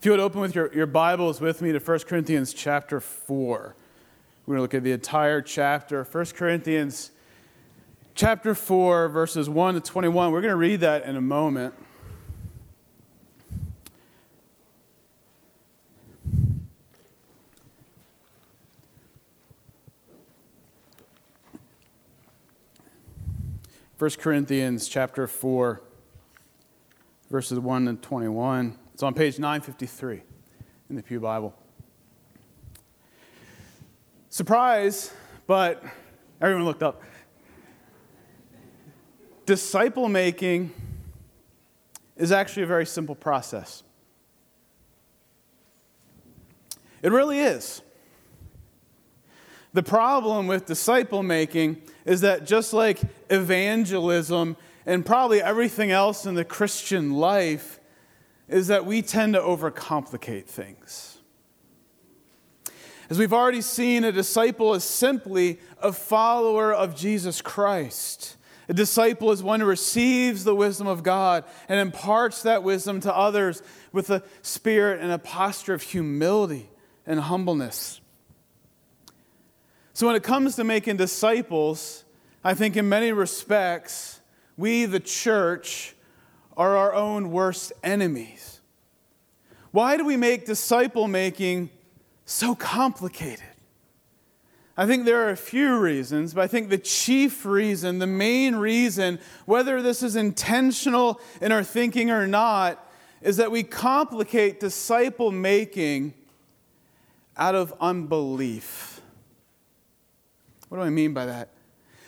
If you would open with your, your Bibles with me to 1 Corinthians chapter 4. We're going to look at the entire chapter. 1 Corinthians chapter 4, verses 1 to 21. We're going to read that in a moment. First Corinthians chapter 4, verses 1 to 21. It's on page 953 in the Pew Bible. Surprise, but everyone looked up. Disciple making is actually a very simple process. It really is. The problem with disciple making is that just like evangelism and probably everything else in the Christian life, is that we tend to overcomplicate things. As we've already seen, a disciple is simply a follower of Jesus Christ. A disciple is one who receives the wisdom of God and imparts that wisdom to others with a spirit and a posture of humility and humbleness. So, when it comes to making disciples, I think in many respects, we, the church, are our own worst enemies. Why do we make disciple making so complicated? I think there are a few reasons, but I think the chief reason, the main reason, whether this is intentional in our thinking or not, is that we complicate disciple making out of unbelief. What do I mean by that?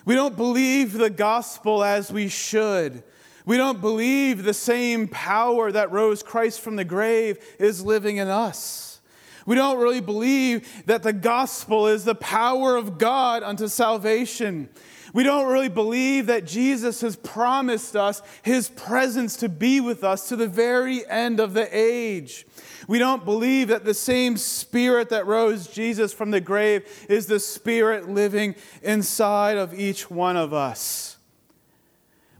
We don't believe the gospel as we should. We don't believe the same power that rose Christ from the grave is living in us. We don't really believe that the gospel is the power of God unto salvation. We don't really believe that Jesus has promised us his presence to be with us to the very end of the age. We don't believe that the same spirit that rose Jesus from the grave is the spirit living inside of each one of us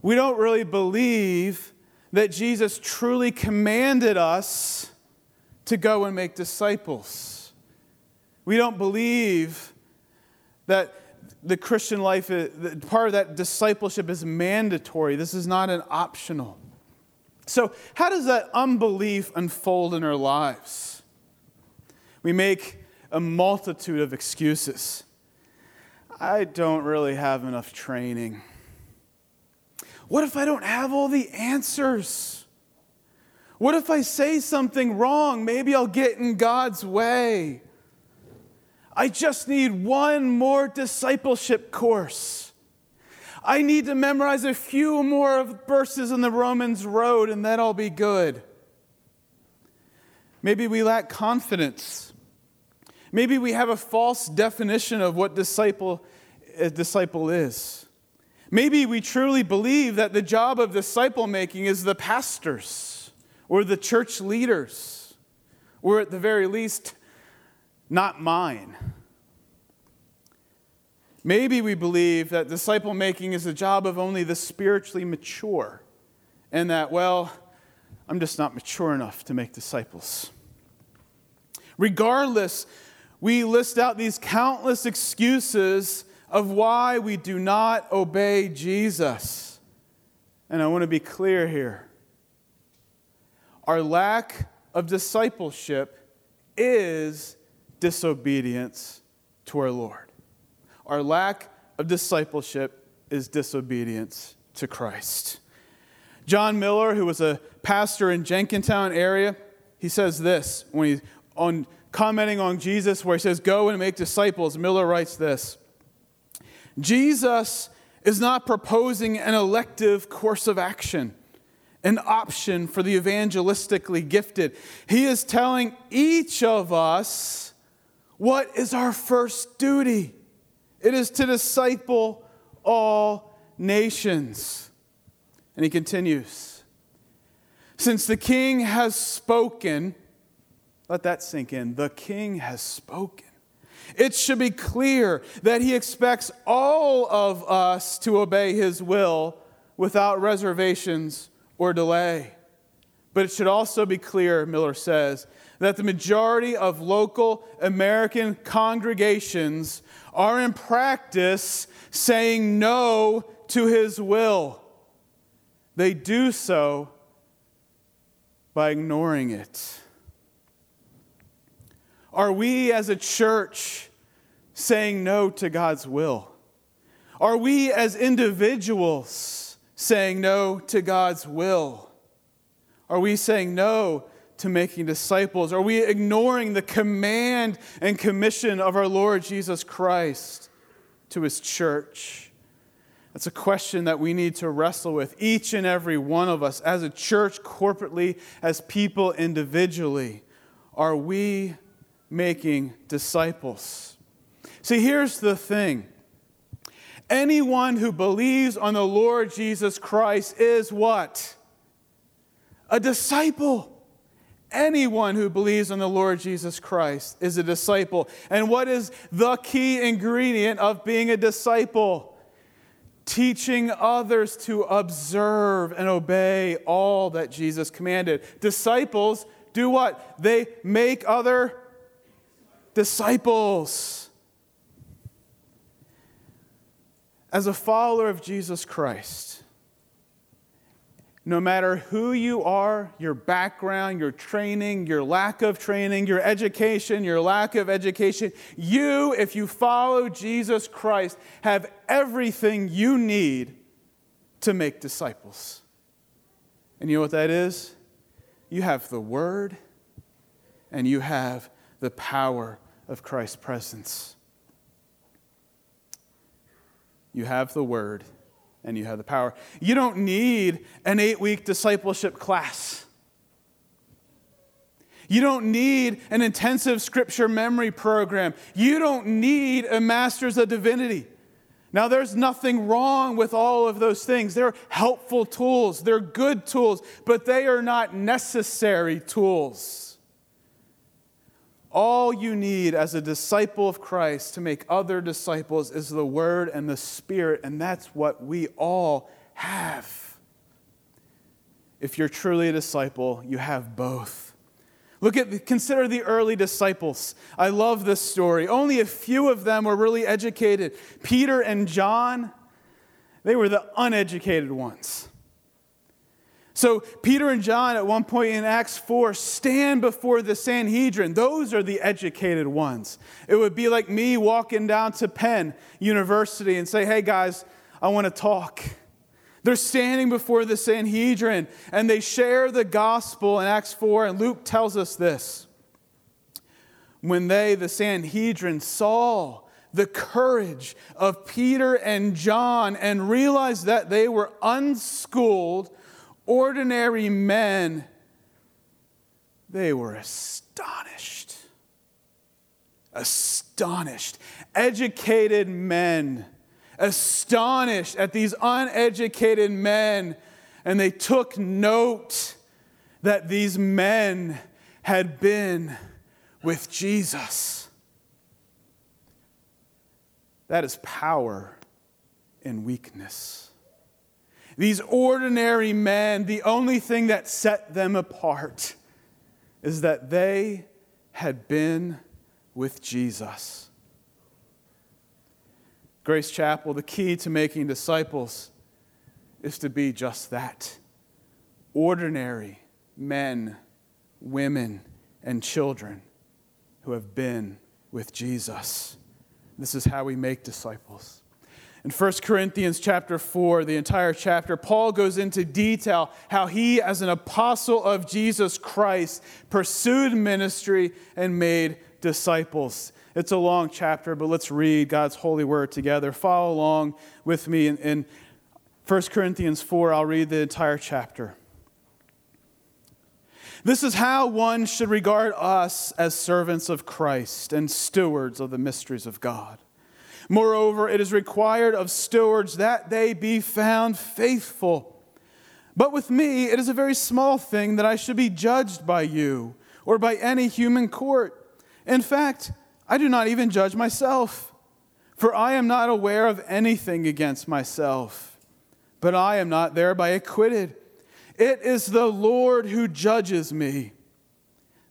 we don't really believe that Jesus truly commanded us to go and make disciples. We don't believe that the Christian life, part of that discipleship is mandatory. This is not an optional. So, how does that unbelief unfold in our lives? We make a multitude of excuses. I don't really have enough training. What if I don't have all the answers? What if I say something wrong? Maybe I'll get in God's way. I just need one more discipleship course. I need to memorize a few more verses in the Romans road and then I'll be good. Maybe we lack confidence. Maybe we have a false definition of what disciple, a disciple is. Maybe we truly believe that the job of disciple making is the pastors or the church leaders, or at the very least, not mine. Maybe we believe that disciple making is the job of only the spiritually mature, and that, well, I'm just not mature enough to make disciples. Regardless, we list out these countless excuses of why we do not obey Jesus. And I want to be clear here. Our lack of discipleship is disobedience to our Lord. Our lack of discipleship is disobedience to Christ. John Miller, who was a pastor in Jenkintown area, he says this when he's on commenting on Jesus, where he says, Go and make disciples. Miller writes this Jesus is not proposing an elective course of action, an option for the evangelistically gifted. He is telling each of us what is our first duty it is to disciple all nations. And he continues Since the king has spoken, let that sink in. The king has spoken. It should be clear that he expects all of us to obey his will without reservations or delay. But it should also be clear, Miller says, that the majority of local American congregations are in practice saying no to his will. They do so by ignoring it. Are we as a church saying no to God's will? Are we as individuals saying no to God's will? Are we saying no to making disciples? Are we ignoring the command and commission of our Lord Jesus Christ to his church? That's a question that we need to wrestle with, each and every one of us, as a church, corporately, as people individually. Are we making disciples? See, here's the thing anyone who believes on the Lord Jesus Christ is what? A disciple. Anyone who believes on the Lord Jesus Christ is a disciple. And what is the key ingredient of being a disciple? Teaching others to observe and obey all that Jesus commanded. Disciples do what? They make other disciples. As a follower of Jesus Christ, no matter who you are, your background, your training, your lack of training, your education, your lack of education, you, if you follow Jesus Christ, have everything you need to make disciples. And you know what that is? You have the Word and you have the power of Christ's presence. You have the Word and you have the power. You don't need an eight week discipleship class. You don't need an intensive scripture memory program. You don't need a master's of divinity. Now, there's nothing wrong with all of those things. They're helpful tools, they're good tools, but they are not necessary tools. All you need as a disciple of Christ to make other disciples is the Word and the Spirit, and that's what we all have. If you're truly a disciple, you have both. Look at consider the early disciples. I love this story. Only a few of them were really educated. Peter and John, they were the uneducated ones. So, Peter and John, at one point in Acts 4, stand before the Sanhedrin. Those are the educated ones. It would be like me walking down to Penn University and say, hey guys, I want to talk. They're standing before the Sanhedrin and they share the gospel in Acts 4, and Luke tells us this. When they, the Sanhedrin, saw the courage of Peter and John and realized that they were unschooled, ordinary men, they were astonished. Astonished. Educated men, astonished at these uneducated men. And they took note that these men had been with Jesus. That is power in weakness. These ordinary men, the only thing that set them apart is that they had been with Jesus. Grace Chapel, the key to making disciples is to be just that ordinary men, women, and children who have been with Jesus. This is how we make disciples. In 1 Corinthians chapter 4, the entire chapter, Paul goes into detail how he, as an apostle of Jesus Christ, pursued ministry and made disciples. It's a long chapter, but let's read God's holy word together. Follow along with me in, in 1 Corinthians 4. I'll read the entire chapter. This is how one should regard us as servants of Christ and stewards of the mysteries of God. Moreover, it is required of stewards that they be found faithful. But with me, it is a very small thing that I should be judged by you or by any human court. In fact, I do not even judge myself, for I am not aware of anything against myself, but I am not thereby acquitted. It is the Lord who judges me.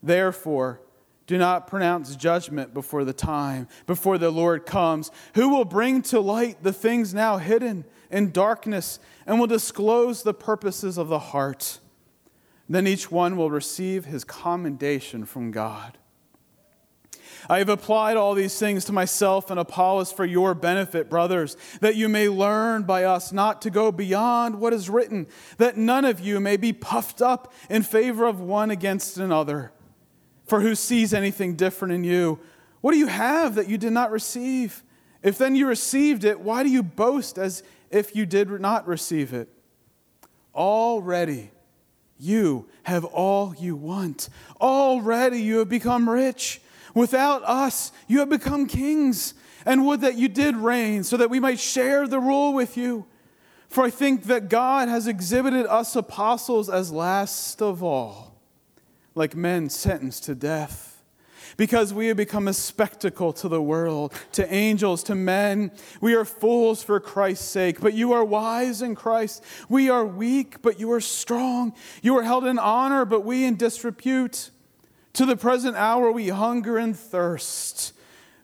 Therefore, do not pronounce judgment before the time, before the Lord comes, who will bring to light the things now hidden in darkness and will disclose the purposes of the heart. Then each one will receive his commendation from God. I have applied all these things to myself and Apollos for your benefit, brothers, that you may learn by us not to go beyond what is written, that none of you may be puffed up in favor of one against another. For who sees anything different in you? What do you have that you did not receive? If then you received it, why do you boast as if you did not receive it? Already you have all you want. Already you have become rich. Without us, you have become kings, and would that you did reign, so that we might share the rule with you. For I think that God has exhibited us apostles as last of all, like men sentenced to death. Because we have become a spectacle to the world, to angels, to men. We are fools for Christ's sake, but you are wise in Christ. We are weak, but you are strong. You are held in honor, but we in disrepute. To the present hour, we hunger and thirst.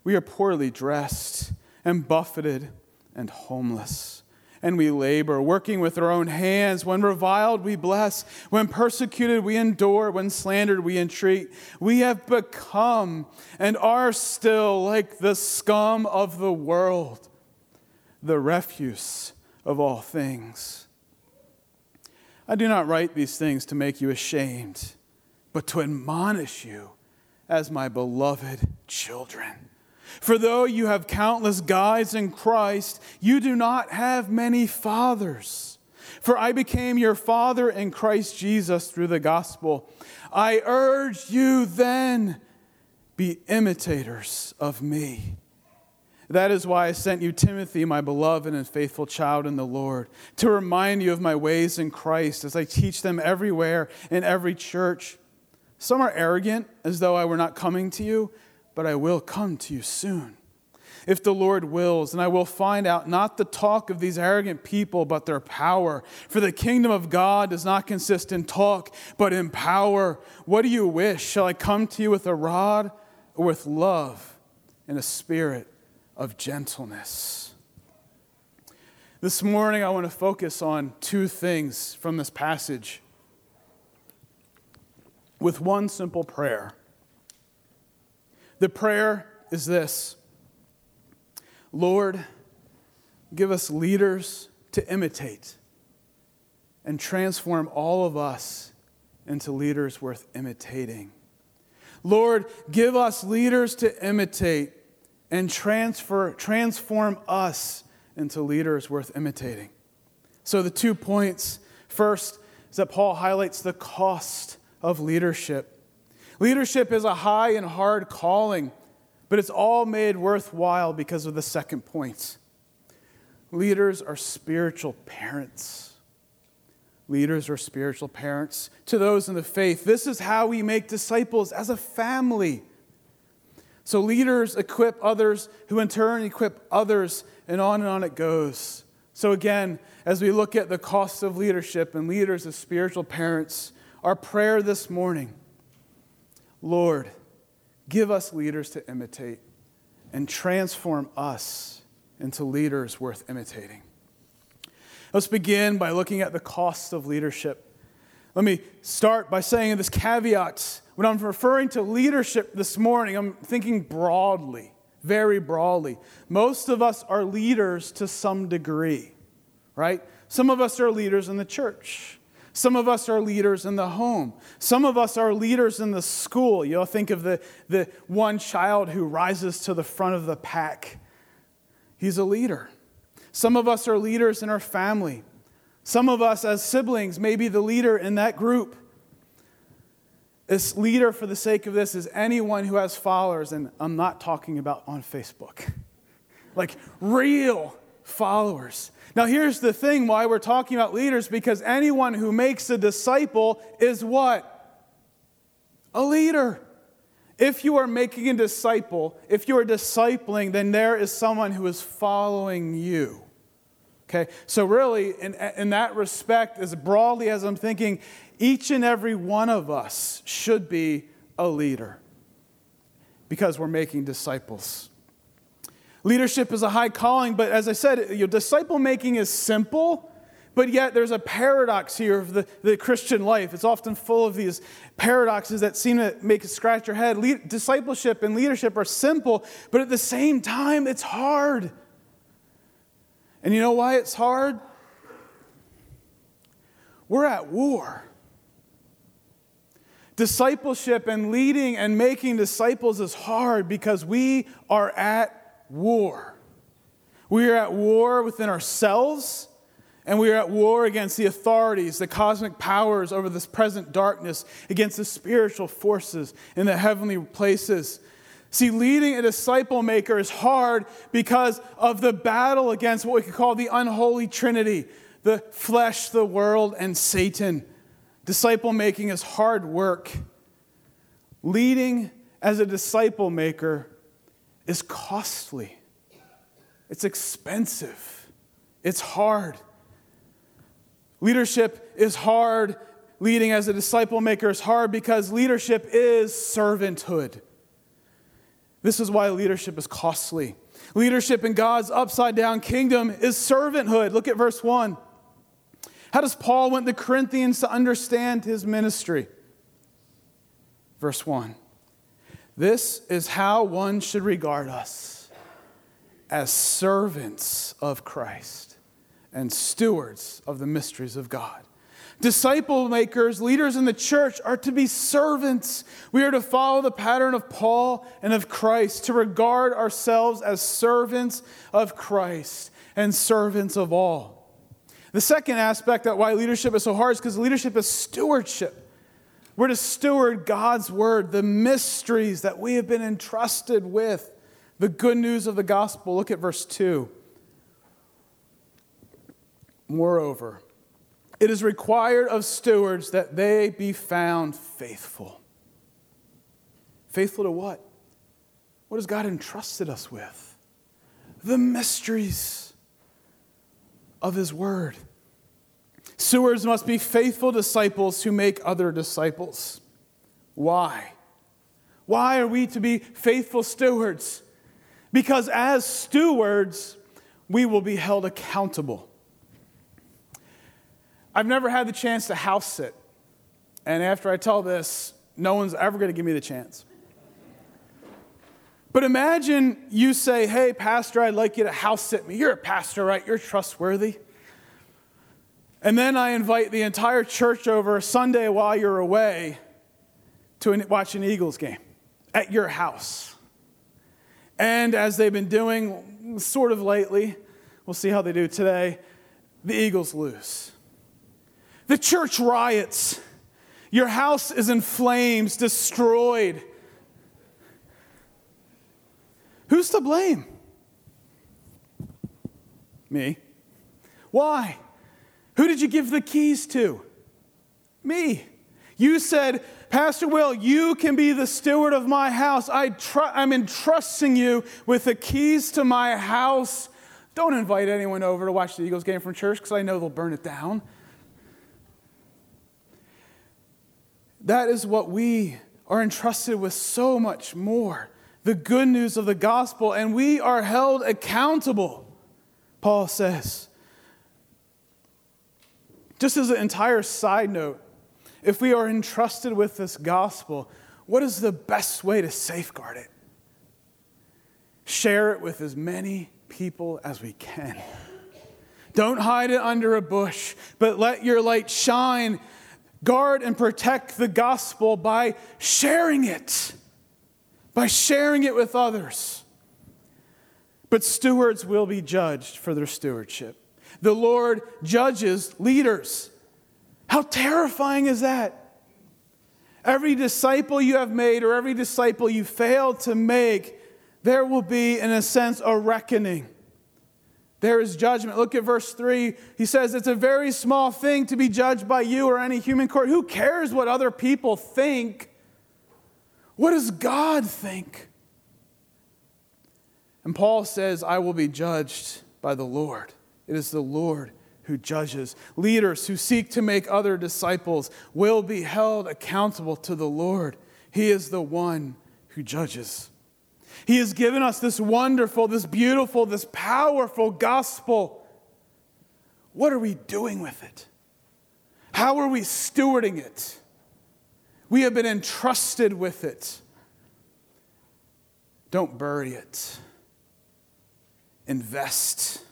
We are poorly dressed and buffeted and homeless. And we labor, working with our own hands. When reviled, we bless. When persecuted, we endure. When slandered, we entreat. We have become and are still like the scum of the world, the refuse of all things. I do not write these things to make you ashamed but to admonish you as my beloved children. For though you have countless guides in Christ, you do not have many fathers. For I became your father in Christ Jesus through the gospel. I urge you then, be imitators of me. That is why I sent you Timothy, my beloved and faithful child in the Lord, to remind you of my ways in Christ as I teach them everywhere in every church. Some are arrogant, as though I were not coming to you, but I will come to you soon. If the Lord wills, and I will find out not the talk of these arrogant people, but their power. For the kingdom of God does not consist in talk, but in power. What do you wish? Shall I come to you with a rod or with love and a spirit of gentleness? This morning, I want to focus on two things from this passage with one simple prayer. The prayer is this Lord, give us leaders to imitate and transform all of us into leaders worth imitating. Lord, give us leaders to imitate and transfer, transform us into leaders worth imitating. So, the two points first is that Paul highlights the cost of leadership. Leadership is a high and hard calling, but it's all made worthwhile because of the second point. Leaders are spiritual parents. Leaders are spiritual parents to those in the faith. This is how we make disciples as a family. So, leaders equip others, who in turn equip others, and on and on it goes. So, again, as we look at the cost of leadership and leaders as spiritual parents, our prayer this morning Lord, give us leaders to imitate and transform us into leaders worth imitating. Let's begin by looking at the costs of leadership. Let me start by saying this caveat. When I'm referring to leadership this morning, I'm thinking broadly, very broadly. Most of us are leaders to some degree, right? Some of us are leaders in the church. Some of us are leaders in the home. Some of us are leaders in the school. You'll think of the, the one child who rises to the front of the pack. He's a leader. Some of us are leaders in our family. Some of us, as siblings, may be the leader in that group. This leader, for the sake of this, is anyone who has followers, and I'm not talking about on Facebook. Like real followers. Now, here's the thing why we're talking about leaders because anyone who makes a disciple is what? A leader. If you are making a disciple, if you are discipling, then there is someone who is following you. Okay? So, really, in, in that respect, as broadly as I'm thinking, each and every one of us should be a leader because we're making disciples. Leadership is a high calling, but as I said, your disciple making is simple, but yet there's a paradox here of the, the Christian life. It's often full of these paradoxes that seem to make you scratch your head. Le- discipleship and leadership are simple, but at the same time, it's hard. And you know why it's hard? We're at war. Discipleship and leading and making disciples is hard because we are at war. We are at war within ourselves, and we are at war against the authorities, the cosmic powers over this present darkness, against the spiritual forces in the heavenly places. See, leading a disciple maker is hard because of the battle against what we could call the unholy trinity the flesh, the world, and Satan. Disciple making is hard work. Leading as a disciple maker is costly, it's expensive, it's hard. Leadership is hard. Leading as a disciple maker is hard because leadership is servanthood. This is why leadership is costly. Leadership in God's upside down kingdom is servanthood. Look at verse 1. How does Paul want the Corinthians to understand his ministry? Verse 1. This is how one should regard us as servants of Christ and stewards of the mysteries of God. Disciple makers, leaders in the church are to be servants. We are to follow the pattern of Paul and of Christ, to regard ourselves as servants of Christ and servants of all. The second aspect that why leadership is so hard is because leadership is stewardship. We're to steward God's word, the mysteries that we have been entrusted with, the good news of the gospel. Look at verse 2. Moreover, it is required of stewards that they be found faithful. Faithful to what? What has God entrusted us with? The mysteries of His Word. Stewards must be faithful disciples who make other disciples. Why? Why are we to be faithful stewards? Because as stewards, we will be held accountable. I've never had the chance to house sit. And after I tell this, no one's ever going to give me the chance. But imagine you say, Hey, Pastor, I'd like you to house sit me. You're a pastor, right? You're trustworthy. And then I invite the entire church over Sunday while you're away to watch an Eagles game at your house. And as they've been doing sort of lately, we'll see how they do today, the Eagles lose. The church riots. Your house is in flames, destroyed. Who's to blame? Me. Why? Who did you give the keys to? Me. You said, Pastor Will, you can be the steward of my house. I tr- I'm entrusting you with the keys to my house. Don't invite anyone over to watch the Eagles game from church because I know they'll burn it down. That is what we are entrusted with so much more the good news of the gospel, and we are held accountable, Paul says. Just as an entire side note, if we are entrusted with this gospel, what is the best way to safeguard it? Share it with as many people as we can. Don't hide it under a bush, but let your light shine guard and protect the gospel by sharing it, by sharing it with others. But stewards will be judged for their stewardship. The Lord judges leaders. How terrifying is that? Every disciple you have made or every disciple you failed to make, there will be, in a sense, a reckoning. There is judgment. Look at verse 3. He says, It's a very small thing to be judged by you or any human court. Who cares what other people think? What does God think? And Paul says, I will be judged by the Lord. It is the Lord who judges. Leaders who seek to make other disciples will be held accountable to the Lord. He is the one who judges. He has given us this wonderful, this beautiful, this powerful gospel. What are we doing with it? How are we stewarding it? We have been entrusted with it. Don't bury it, invest.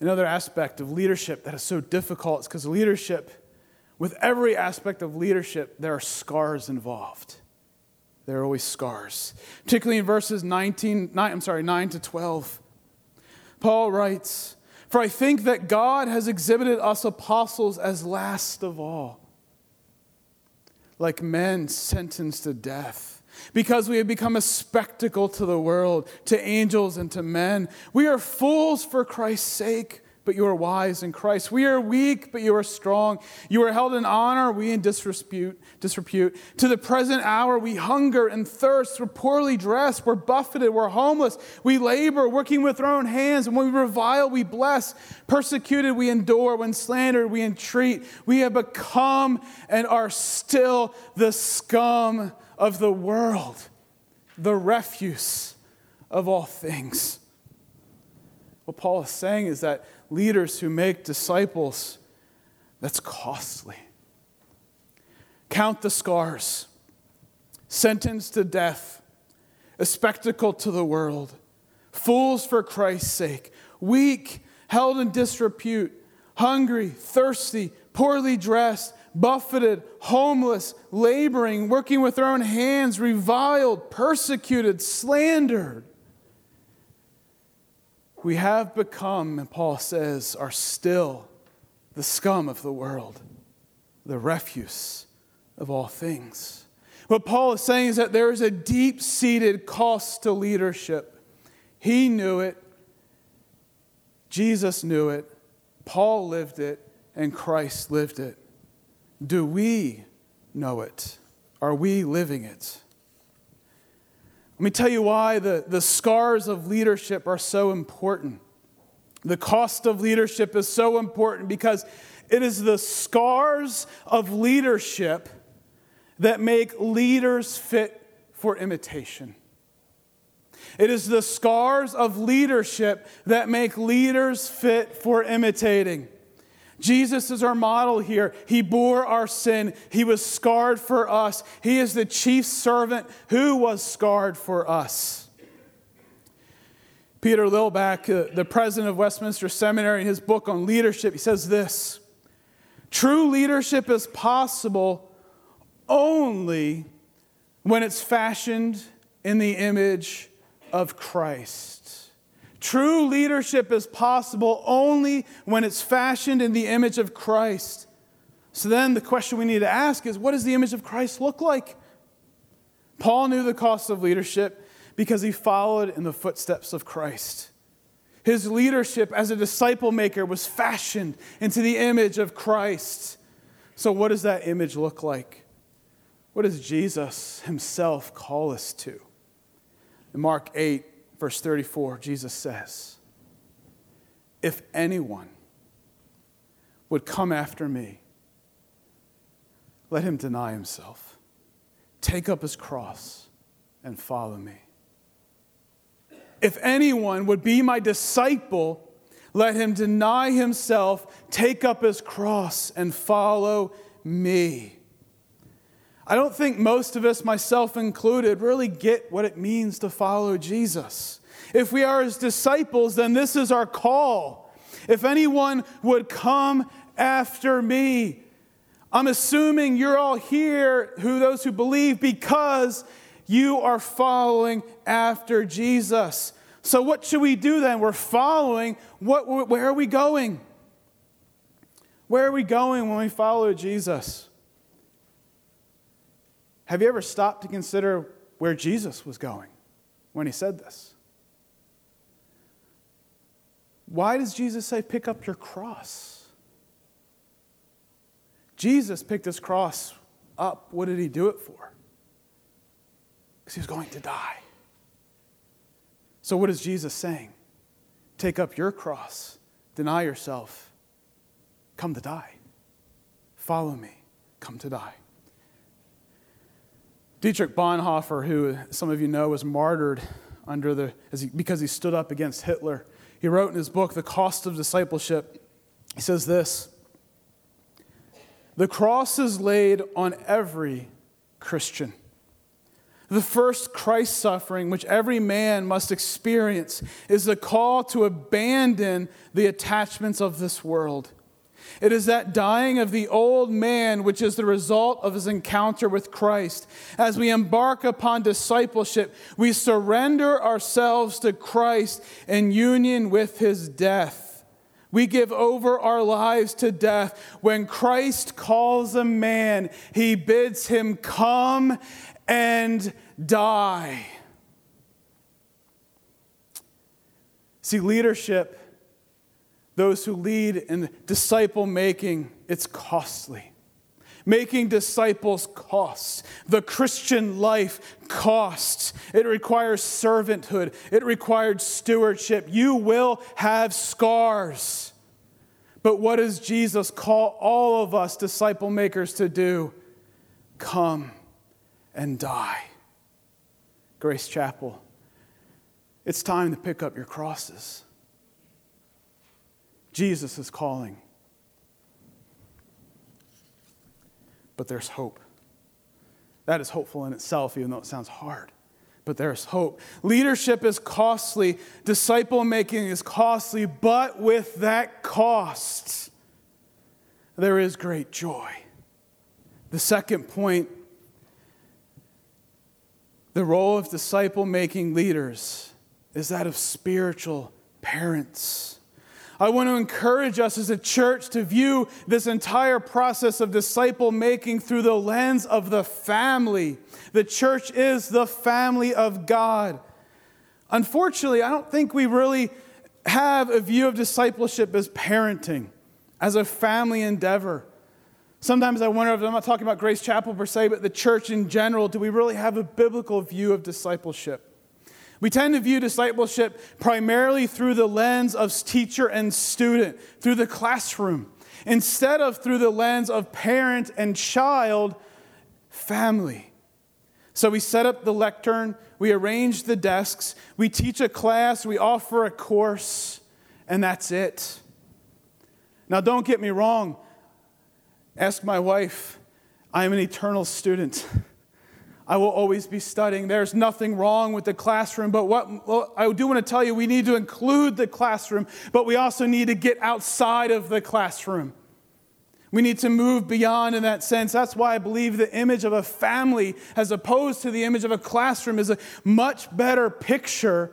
Another aspect of leadership that is so difficult is because leadership, with every aspect of leadership, there are scars involved. There are always scars, particularly in verses 19, 9, I'm sorry, 9 to 12. Paul writes, For I think that God has exhibited us apostles as last of all, like men sentenced to death because we have become a spectacle to the world, to angels, and to men. We are fools for Christ's sake, but you are wise in Christ. We are weak, but you are strong. You are held in honor, we in disrepute. disrepute. To the present hour, we hunger and thirst. We're poorly dressed. We're buffeted. We're homeless. We labor, working with our own hands. And when we revile, we bless. Persecuted, we endure. When slandered, we entreat. We have become and are still the scum of the world, the refuse of all things. What Paul is saying is that leaders who make disciples, that's costly. Count the scars, sentenced to death, a spectacle to the world, fools for Christ's sake, weak, held in disrepute, hungry, thirsty, poorly dressed, buffeted, homeless, laboring, working with their own hands, reviled, persecuted, slandered. We have become, and Paul says, are still the scum of the world, the refuse of all things. What Paul is saying is that there is a deep seated cost to leadership. He knew it, Jesus knew it, Paul lived it, and Christ lived it. Do we know it? Are we living it? Let me tell you why the, the scars of leadership are so important. The cost of leadership is so important because it is the scars of leadership that make leaders fit for imitation. It is the scars of leadership that make leaders fit for imitating. Jesus is our model here. He bore our sin. He was scarred for us. He is the chief servant who was scarred for us. Peter Lillback, uh, the president of Westminster Seminary, in his book on leadership, he says this True leadership is possible only when it's fashioned in the image of Christ. True leadership is possible only when it's fashioned in the image of Christ. So then the question we need to ask is what does the image of Christ look like? Paul knew the cost of leadership because he followed in the footsteps of Christ. His leadership as a disciple maker was fashioned into the image of Christ. So, what does that image look like? What does Jesus himself call us to? In Mark 8, Verse 34, Jesus says, If anyone would come after me, let him deny himself, take up his cross, and follow me. If anyone would be my disciple, let him deny himself, take up his cross, and follow me. I don't think most of us, myself included, really get what it means to follow Jesus. If we are his disciples, then this is our call. If anyone would come after me, I'm assuming you're all here, who those who believe, because you are following after Jesus. So, what should we do then? We're following. What, where are we going? Where are we going when we follow Jesus? Have you ever stopped to consider where Jesus was going when he said this? Why does Jesus say, pick up your cross? Jesus picked his cross up. What did he do it for? Because he was going to die. So, what is Jesus saying? take up your cross, deny yourself, come to die. Follow me, come to die. Dietrich Bonhoeffer, who some of you know was martyred under the, he, because he stood up against Hitler, he wrote in his book, The Cost of Discipleship, he says this The cross is laid on every Christian. The first Christ suffering, which every man must experience, is the call to abandon the attachments of this world it is that dying of the old man which is the result of his encounter with Christ. As we embark upon discipleship, we surrender ourselves to Christ in union with his death. We give over our lives to death. When Christ calls a man, he bids him come and die. See, leadership those who lead in disciple making, it's costly. Making disciples costs. The Christian life costs. It requires servanthood, it requires stewardship. You will have scars. But what does Jesus call all of us disciple makers to do? Come and die. Grace Chapel, it's time to pick up your crosses. Jesus is calling. But there's hope. That is hopeful in itself, even though it sounds hard. But there's hope. Leadership is costly, disciple making is costly, but with that cost, there is great joy. The second point the role of disciple making leaders is that of spiritual parents. I want to encourage us as a church to view this entire process of disciple making through the lens of the family. The church is the family of God. Unfortunately, I don't think we really have a view of discipleship as parenting, as a family endeavor. Sometimes I wonder if I'm not talking about Grace Chapel per se, but the church in general, do we really have a biblical view of discipleship? We tend to view discipleship primarily through the lens of teacher and student, through the classroom, instead of through the lens of parent and child, family. So we set up the lectern, we arrange the desks, we teach a class, we offer a course, and that's it. Now, don't get me wrong. Ask my wife, I am an eternal student. I will always be studying. There's nothing wrong with the classroom, but what well, I do want to tell you, we need to include the classroom, but we also need to get outside of the classroom. We need to move beyond in that sense. That's why I believe the image of a family, as opposed to the image of a classroom, is a much better picture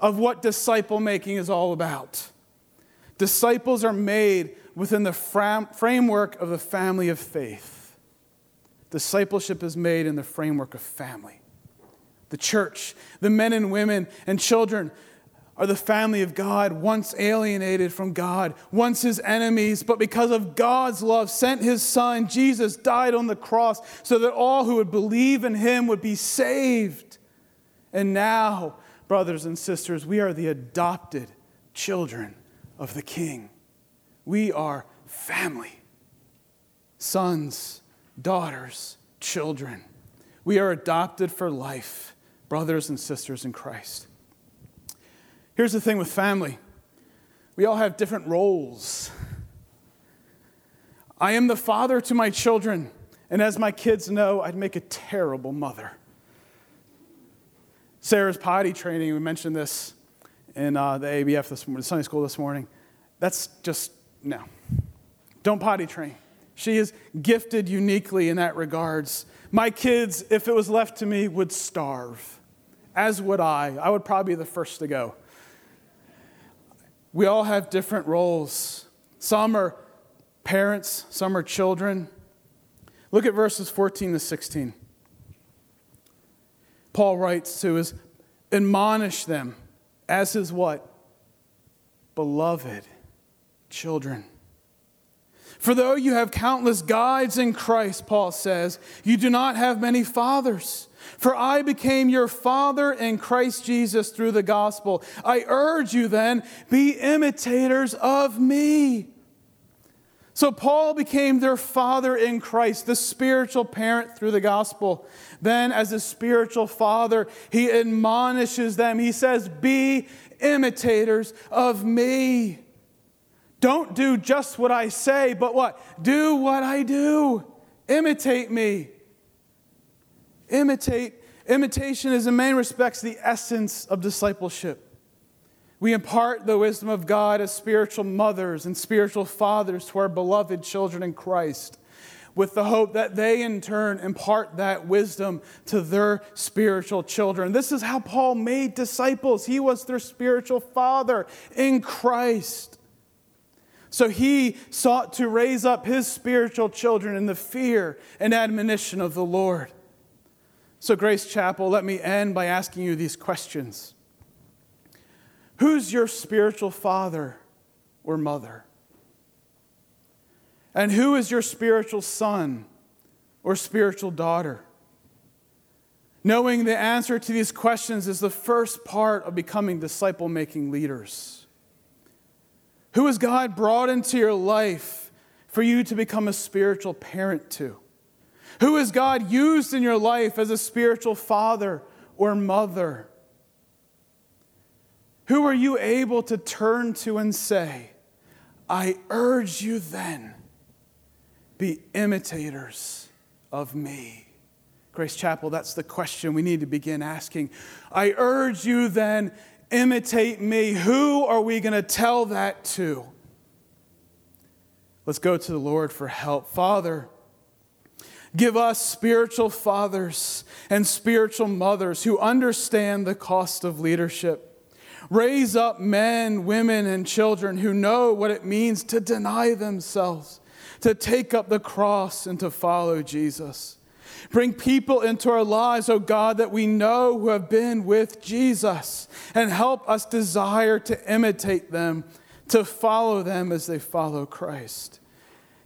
of what disciple making is all about. Disciples are made within the framework of the family of faith. Discipleship is made in the framework of family. The church, the men and women and children are the family of God, once alienated from God, once his enemies, but because of God's love, sent his son. Jesus died on the cross so that all who would believe in him would be saved. And now, brothers and sisters, we are the adopted children of the King. We are family, sons daughters, children. We are adopted for life, brothers and sisters in Christ. Here's the thing with family we all have different roles. I am the father to my children, and as my kids know, I'd make a terrible mother. Sarah's potty training, we mentioned this in uh, the ABF this morning, Sunday school this morning. That's just, no. Don't potty train. She is gifted uniquely in that regards. My kids, if it was left to me, would starve, as would I. I would probably be the first to go. We all have different roles. Some are parents, some are children. Look at verses 14 to 16. Paul writes to his admonish them as his what? Beloved children. For though you have countless guides in Christ, Paul says, you do not have many fathers. For I became your father in Christ Jesus through the gospel. I urge you then, be imitators of me. So Paul became their father in Christ, the spiritual parent through the gospel. Then, as a spiritual father, he admonishes them. He says, Be imitators of me. Don't do just what I say, but what? Do what I do. Imitate me. Imitate. Imitation is in many respects the essence of discipleship. We impart the wisdom of God as spiritual mothers and spiritual fathers to our beloved children in Christ, with the hope that they in turn impart that wisdom to their spiritual children. This is how Paul made disciples. He was their spiritual father in Christ. So he sought to raise up his spiritual children in the fear and admonition of the Lord. So, Grace Chapel, let me end by asking you these questions Who's your spiritual father or mother? And who is your spiritual son or spiritual daughter? Knowing the answer to these questions is the first part of becoming disciple making leaders. Who has God brought into your life for you to become a spiritual parent to? Who has God used in your life as a spiritual father or mother? Who are you able to turn to and say, I urge you then, be imitators of me? Grace Chapel, that's the question we need to begin asking. I urge you then, imitate me. Who are we going to tell that to? Let's go to the Lord for help. Father, give us spiritual fathers and spiritual mothers who understand the cost of leadership. Raise up men, women, and children who know what it means to deny themselves, to take up the cross, and to follow Jesus. Bring people into our lives, oh God, that we know who have been with Jesus, and help us desire to imitate them, to follow them as they follow Christ.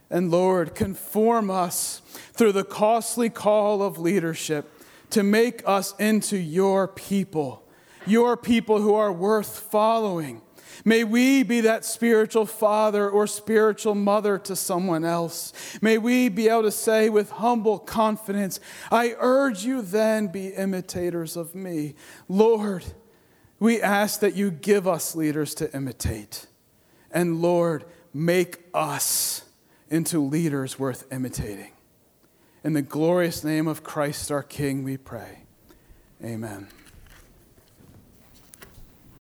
And Lord, conform us through the costly call of leadership to make us into your people, your people who are worth following May we be that spiritual father or spiritual mother to someone else. May we be able to say with humble confidence, I urge you then be imitators of me. Lord, we ask that you give us leaders to imitate. And Lord, make us into leaders worth imitating. In the glorious name of Christ our King, we pray. Amen.